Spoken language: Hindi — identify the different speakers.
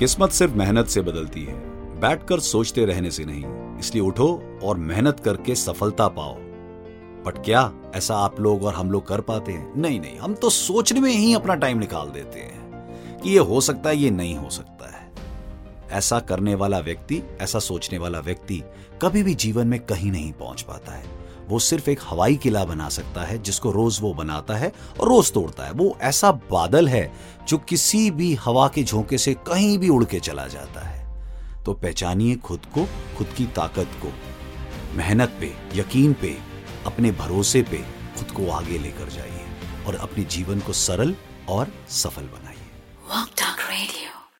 Speaker 1: किस्मत सिर्फ़ मेहनत से बदलती है। बैठकर सोचते रहने से नहीं। इसलिए उठो और मेहनत करके सफलता पाओ। बट क्या ऐसा आप लोग और हम लोग कर पाते हैं? नहीं नहीं। हम तो सोचने में ही अपना टाइम निकाल देते हैं कि ये हो सकता है, ये नहीं हो सकता है। ऐसा करने वाला व्यक्ति, ऐसा सोचने वाला व्यक्ति कभी भी जीवन में कहीं नहीं पहुँच पाता है। वो सिर्फ़ एक हवाई किला बना सकता है, जिसको रोज वो बनाता है और रोज तोड़ता है। वो ऐसा बादल है जो किसी भी हवा के झोंके से कहीं भी उड़ के चला जाता है। तो पहचानिए खुद को, खुद की ताकत को। मेहनत पे, यकीन पे, अपने भरोसे पे खुद को आगे लेकर जाइए और अपने जीवन को सरल और सफल बनाइए।